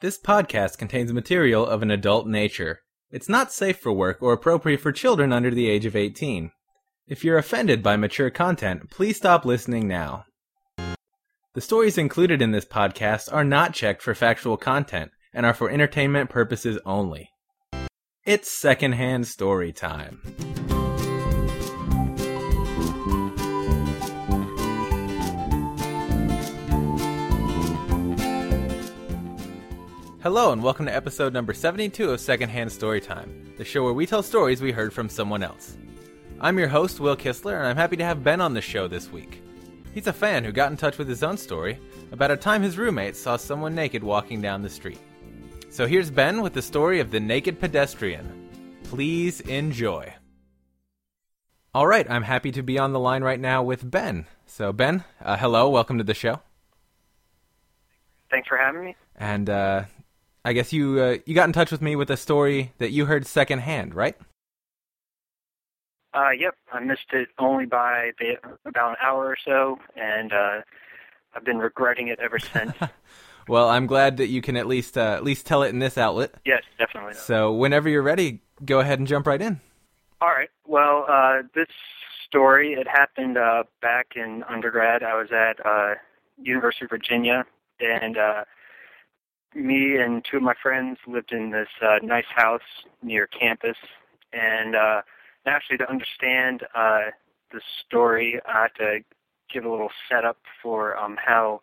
This podcast contains material of an adult nature. It's not safe for work or appropriate for children under the age of 18. If you're offended by mature content, please stop listening now. The stories included in this podcast are not checked for factual content and are for entertainment purposes only. It's secondhand story time. Hello, and welcome to episode number 72 of Secondhand Storytime, the show where we tell stories we heard from someone else. I'm your host, Will Kistler, and I'm happy to have Ben on the show this week. He's a fan who got in touch with his own story about a time his roommate saw someone naked walking down the street. So here's Ben with the story of the naked pedestrian. Please enjoy. All right, I'm happy to be on the line right now with Ben. So, Ben, uh, hello, welcome to the show. Thanks for having me. And uh, I guess you uh, you got in touch with me with a story that you heard secondhand, right? Uh, yep, I missed it only by the, about an hour or so, and uh, I've been regretting it ever since. well, I'm glad that you can at least uh, at least tell it in this outlet. Yes, definitely. So whenever you're ready, go ahead and jump right in. All right. Well, uh, this story it happened uh, back in undergrad. I was at uh, University of Virginia, and uh, me and two of my friends lived in this uh, nice house near campus. And uh, actually, to understand uh, the story, I have to give a little setup for um, how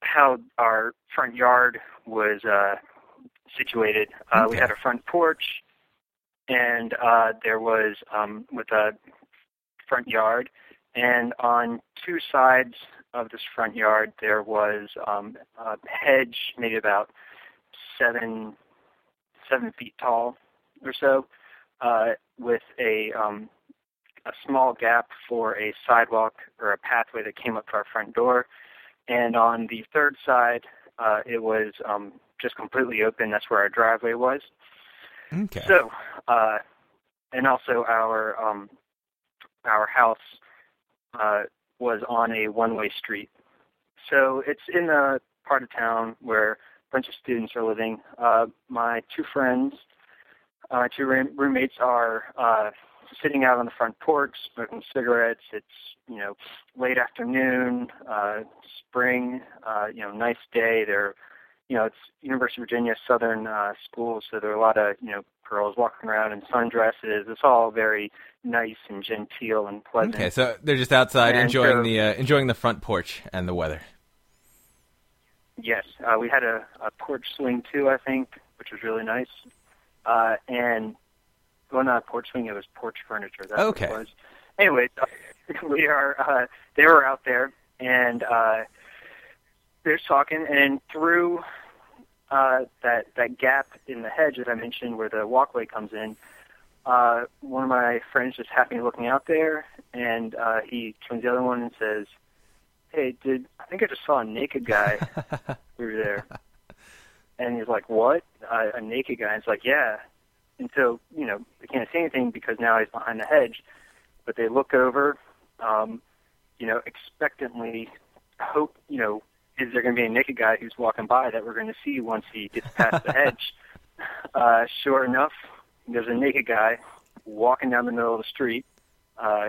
how our front yard was uh, situated. Uh, Okay. We had a front porch, and uh, there was um, with a front yard, and on two sides of this front yard there was um, a hedge, maybe about seven seven feet tall or so, uh, with a um, a small gap for a sidewalk or a pathway that came up to our front door, and on the third side uh, it was um, just completely open. That's where our driveway was. Okay. So, uh, and also our um, our house uh, was on a one-way street. So it's in a part of town where a bunch of students are living. Uh, my two friends, uh, my two roommates are uh, sitting out on the front porch smoking cigarettes. It's you know late afternoon, uh, spring, uh, you know nice day. They're you know, it's University of Virginia Southern uh, school, so there are a lot of you know girls walking around in sundresses. It's all very nice and genteel and pleasant. Okay, so they're just outside And enjoying so- the uh, enjoying the front porch and the weather. Yes, uh, we had a, a porch swing too, I think, which was really nice. Uh, and well, not a porch swing; it was porch furniture. That's Okay. what it was. Anyways, uh, we are. Uh, they were out there, and uh, they're talking, and through uh, that that gap in the hedge that I mentioned, where the walkway comes in, uh, one of my friends just happened looking out there, and uh, he turns to the other one and says, "Hey, did I think I just saw a naked guy through there?" And he's like, "What? A, a naked guy?" And it's like, "Yeah." And so, you know, they can't say anything because now he's behind the hedge. But they look over, um, you know, expectantly, hope, you know, is there going to be a naked guy who's walking by that we're going to see once he gets past the hedge? Uh, sure enough, there's a naked guy walking down the middle of the street. Uh,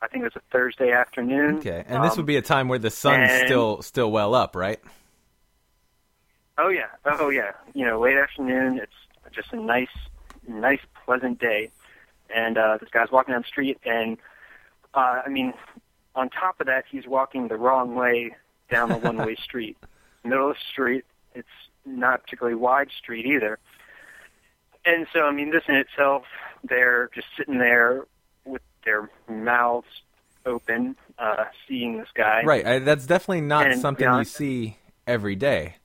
I think it was a Thursday afternoon. Okay, and this Um, would be a time where the sun's and- still still well up, right? Oh yeah, oh yeah. You know, late afternoon. It's just a nice, nice, pleasant day, and uh, this guy's walking down the street, and uh, I mean, on top of that, he's walking the wrong way down the one-way street, middle of the street. It's not a particularly wide street either, and so I mean, this in itself, they're just sitting there with their mouths open, uh, seeing this guy. Right. I, that's definitely not And, something you see every day.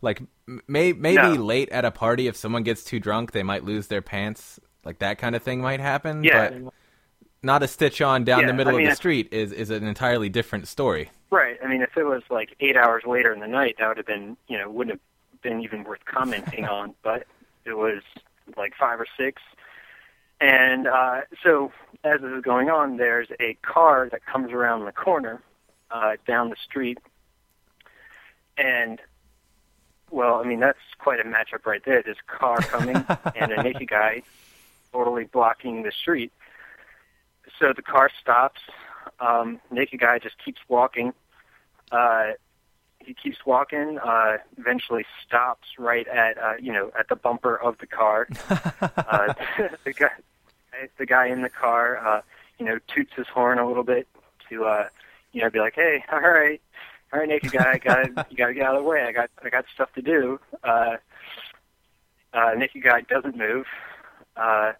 Like may, maybe No. late at a party, if someone gets too drunk, they might lose their pants. Like that kind of thing might happen. Yeah. But not a stitch on down Yeah, the middle I mean, of the street is is an entirely different story. Right. I mean, if it was like eight hours later in the night, that would have been, you know, wouldn't have been even worth commenting on. But it was like five or six. And uh, so as this is going on, there's a car that comes around the corner uh, down the street. And well, I mean that's quite a matchup right there. This car coming and a naked guy totally blocking the street. So the car stops. Um, naked guy just keeps walking. Uh, he keeps walking. Uh, eventually stops right at uh, you know at the bumper of the car. uh, the guy, the guy in the car, uh, you know, toots his horn a little bit to uh, you know be like, hey, all right, all right, naked guy, got you got to get out of the way. I got I got stuff to do. Uh, uh, naked guy doesn't move. Uh,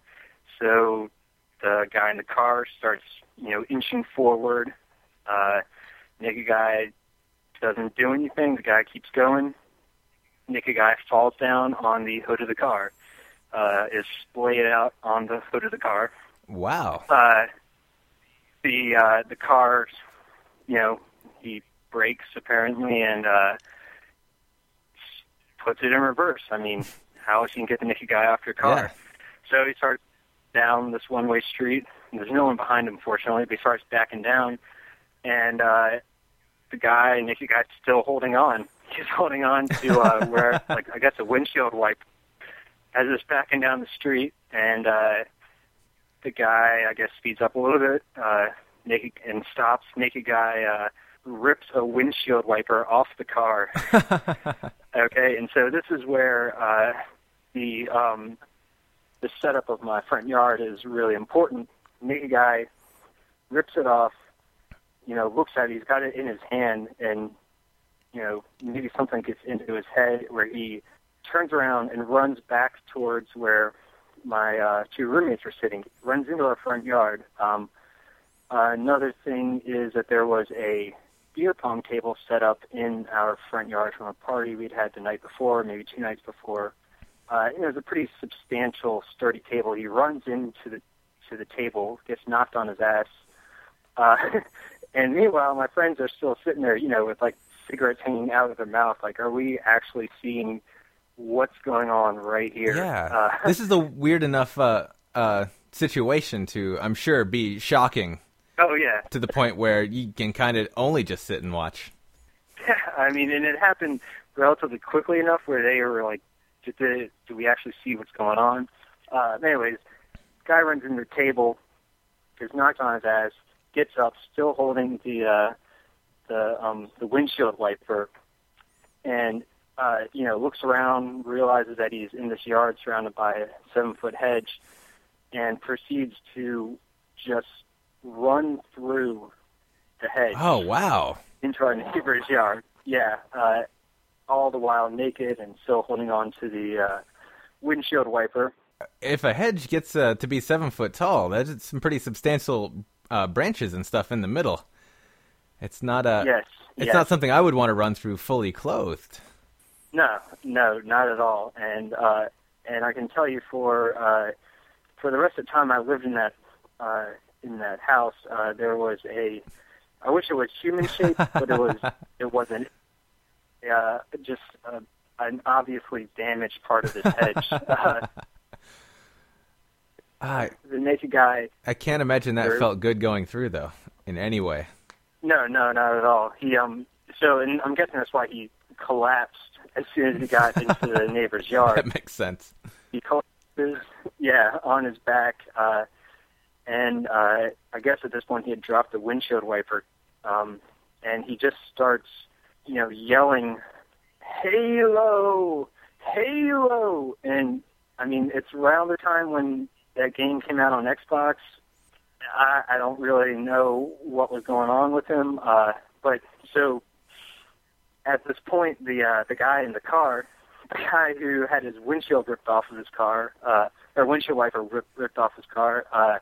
so the guy in the car starts, you know, inching forward. Uh, naked guy doesn't do anything. The guy keeps going. Naked guy falls down on the hood of the car. Uh, is splayed out on the hood of the car. Wow. Uh, the uh, the car, you know, he brakes apparently and uh, puts it in reverse. I mean, how is he gonna get the naked guy off your car? Yeah. So he starts down this one way street. There's no one behind him, fortunately, but he starts backing down. And uh, the guy, and naked guy's still holding on. He's holding on to uh, where, like, I guess a windshield wipe as it's backing down the street. And uh, the guy, I guess, speeds up a little bit uh, naked and stops. Naked guy uh, rips a windshield wiper off the car. okay, and so this is where uh, the um, the setup of my front yard is really important. Naked guy rips it off, you know, looks at it, he's got it in his hand, and, you know, maybe something gets into his head where he turns around and runs back towards where my uh, two roommates were sitting, runs into our front yard. Um, uh, another thing is that there was a beer pong table set up in our front yard from a party we'd had the night before, maybe two nights before. Uh, it was a pretty substantial, sturdy table. He runs into the to the table, gets knocked on his ass, uh, and meanwhile, my friends are still sitting there, you know, with like cigarettes hanging out of their mouth. Like, are we actually seeing what's going on right here? Yeah. Uh, this is a weird enough uh, uh, situation to, I'm sure, be shocking oh yeah. to the point where you can kind of only just sit and watch. Yeah, I mean, and it happened relatively quickly enough where they were like, "Did, the, do we actually see what's going on?" Uh, anyways, guy runs into the table, gets knocked on his ass, gets up, still holding the uh, the um, the windshield wiper, and uh, you know looks around, realizes that he's in this yard surrounded by a seven foot hedge, and proceeds to just run through the hedge Oh, wow. into our neighbor's yard. Yeah, uh, all the while naked and still holding on to the uh, windshield wiper. If a hedge gets uh, to be seven foot tall, that's some pretty substantial uh, branches and stuff in the middle. It's not a. yes, It's yes. not something I would want to run through fully clothed. No, no, not at all. And uh, and I can tell you for uh, for the rest of the time I lived in that uh, in that house, uh, there was a. I wish it was human shaped, but it was it wasn't. Uh, just uh, an obviously damaged part of this hedge. Uh, I the naked guy I can't imagine that felt good going through though, in any way. No, no, not at all. He um so and I'm guessing that's why he collapsed as soon as he got into the neighbor's yard. That makes sense. He collapses, yeah, on his back, uh, and uh, I guess at this point he had dropped the windshield wiper, um, and he just starts, you know, yelling, "Halo, Halo!" And I mean, it's around the time when that game came out on Xbox. I, I don't really know what was going on with him, uh, but so at this point, the uh, the guy in the car, the guy who had his windshield ripped off of his car, uh, or windshield wiper rip, ripped off his car, uh,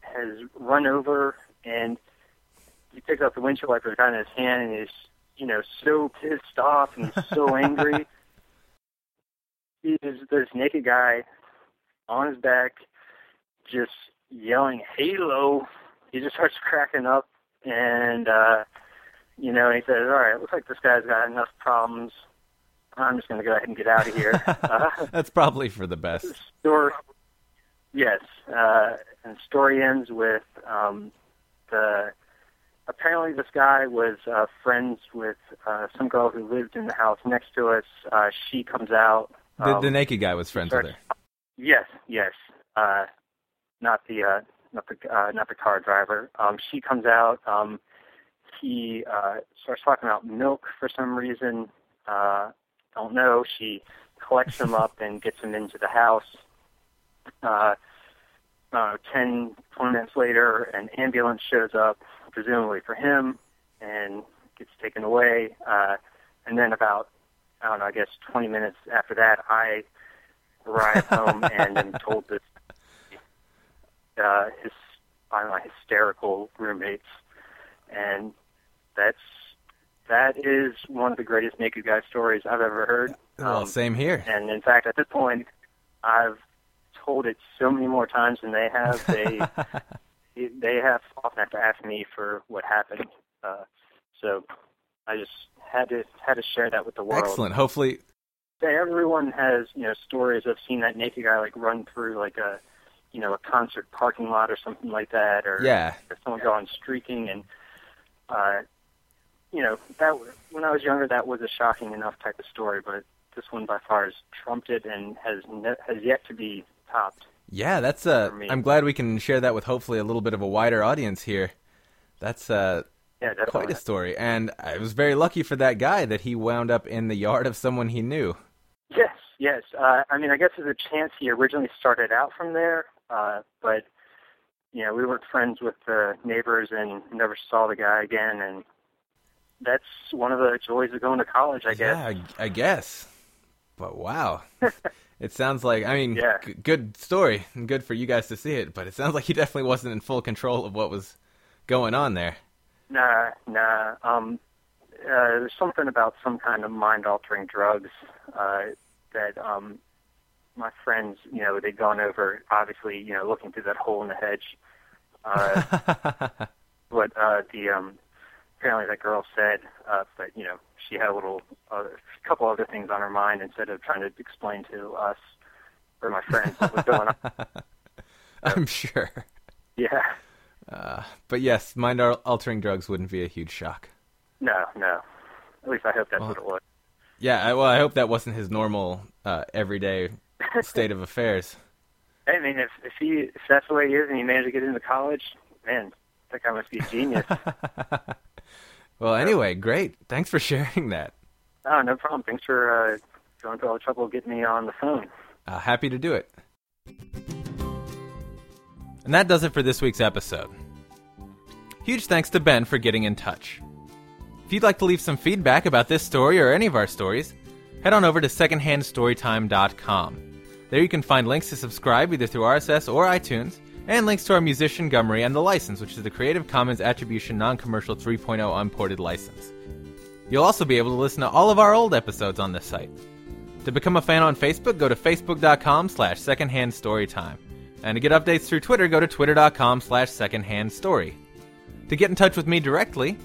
has run over and he picks up the windshield wiper, the guy in his hand, and is you know so pissed off and so angry. He's this naked guy on his back, just yelling "Halo!" He just starts cracking up, and uh, you know, he says, "All right, looks like this guy's got enough problems. I'm just going to go ahead and get out of here." uh, That's probably for the best. story, yes, uh, and the story ends with um, the apparently this guy was uh, friends with uh, some girl who lived in the house next to us. Uh, she comes out. The, um, the naked guy was friends with her. Yes, yes. Uh, not the uh, not the uh, not the car driver. Um, she comes out. Um, he uh, starts talking about milk for some reason. Uh, don't know. She collects him up and gets him into the house. Uh, uh, 10, 20 minutes later, an ambulance shows up, presumably for him, and gets taken away. Uh, and then about, I don't know, I guess 20 minutes after that, I arrive home and am told this uh, his, by my hysterical roommates, and that's that is one of the greatest naked guy stories I've ever heard. Well, Um, same here. and in fact, at this point, I've told it so many more times than they have. They they have often have to ask me for what happened. Uh, so I just had to had to share that with the world. Excellent. Hopefully, everyone has you know stories of seeing that naked guy like run through like a you know a concert parking lot or something like that, or yeah. or someone going streaking and uh you know that when I was younger that was a shocking enough type of story but this one by far has trumped it and has ne- has yet to be topped Yeah, that's uh, I'm glad we can share that with hopefully a little bit of a wider audience here. That's uh yeah quite a story and I was very lucky for that guy that he wound up in the yard of someone he knew. Yes yes uh I mean I guess there's a chance he originally started out from there uh but you know we weren't friends with the neighbors and never saw the guy again and that's one of the joys of going to college I guess Yeah, I, I guess. But wow. it sounds like I mean Yeah. g- good story and good for you guys to see it, but it sounds like he definitely wasn't in full control of what was going on there. Nah, nah. Um, uh, there's something about some kind of mind-altering drugs uh, that um, my friends, you know, they'd gone over. Obviously, you know, looking through that hole in the hedge. Uh, what uh, the um, apparently that girl said, uh, but you know, she had a little, uh, a couple other things on her mind instead of trying to explain to us or my friends what was going on. I'm sure. Yeah. Uh, but yes, mind altering drugs wouldn't be a huge shock. No, no. At least I hope that's Well, what it was. Yeah, I, well, I hope that wasn't his normal, uh, everyday state of affairs. I mean, if if he if that's the way he is and he managed to get into college, man, that guy must be a genius. well, anyway, great. Thanks for sharing that. oh, no problem. Thanks for uh, going through all the trouble of getting me on the phone. Uh, happy to do it. And that does it for this week's episode. Huge thanks to Ben for getting in touch. If you'd like to leave some feedback about this story or any of our stories, head on over to secondhandstorytime.com. There you can find links to subscribe either through RSS or iTunes, and links to our musician Gummery and the license, which is the Creative Commons Attribution Non-Commercial 3.0 Unported license. You'll also be able to listen to all of our old episodes on this site. To become a fan on Facebook, go to facebook.com slash secondhandstorytime. And to get updates through Twitter, go to twitter.com slash secondhandstory. To get in touch with me directly,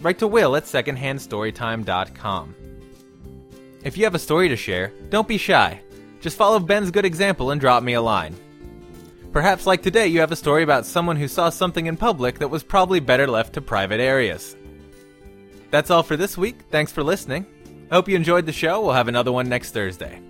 write to Will at secondhandstorytime.com. If you have a story to share, don't be shy. Just follow Ben's good example and drop me a line. Perhaps, like today, you have a story about someone who saw something in public that was probably better left to private areas. That's all for this week. Thanks for listening. I hope you enjoyed the show. We'll have another one next Thursday.